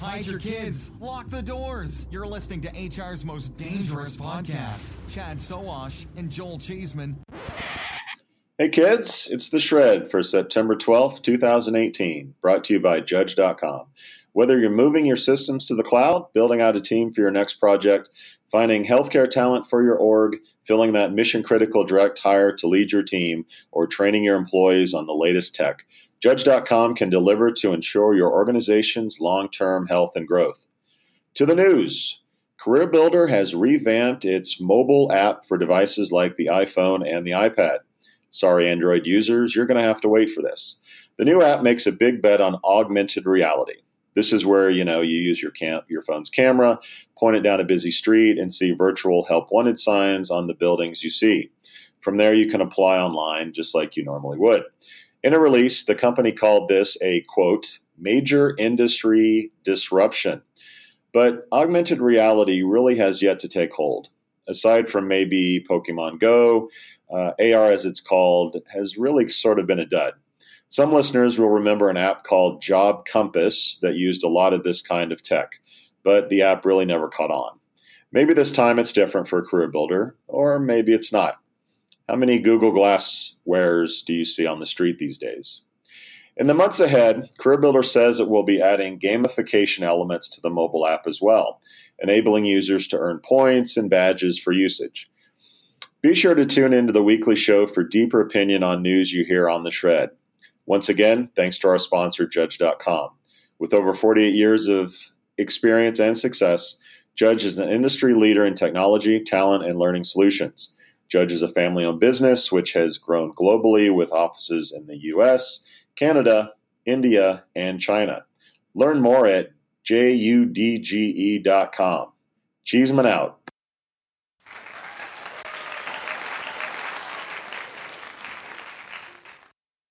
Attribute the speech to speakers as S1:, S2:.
S1: Hide your kids. Lock the doors. You're listening to HR's most dangerous podcast. Chad Sowash and Joel Cheeseman.
S2: Hey kids, it's the Shred for September 12th, 2018, brought to you by Judge.com. Whether you're moving your systems to the cloud, building out a team for your next project, finding healthcare talent for your org, filling that mission critical direct hire to lead your team, or training your employees on the latest tech, Judge.com can deliver to ensure your organization's long term health and growth. To the news Career Builder has revamped its mobile app for devices like the iPhone and the iPad. Sorry, Android users, you're going to have to wait for this. The new app makes a big bet on augmented reality. This is where you know you use your cam- your phone's camera, point it down a busy street, and see virtual help wanted signs on the buildings you see. From there, you can apply online just like you normally would. In a release, the company called this a quote major industry disruption. But augmented reality really has yet to take hold. Aside from maybe Pokemon Go, uh, AR as it's called, has really sort of been a dud. Some listeners will remember an app called Job Compass that used a lot of this kind of tech, but the app really never caught on. Maybe this time it's different for a career builder, or maybe it's not. How many Google Glass wearers do you see on the street these days? In the months ahead, Career Builder says it will be adding gamification elements to the mobile app as well, enabling users to earn points and badges for usage. Be sure to tune into the weekly show for deeper opinion on news you hear on the shred. Once again, thanks to our sponsor, Judge.com. With over 48 years of experience and success, Judge is an industry leader in technology, talent, and learning solutions. Judge is a family owned business which has grown globally with offices in the US, Canada, India, and China. Learn more at judge.com. Cheeseman out.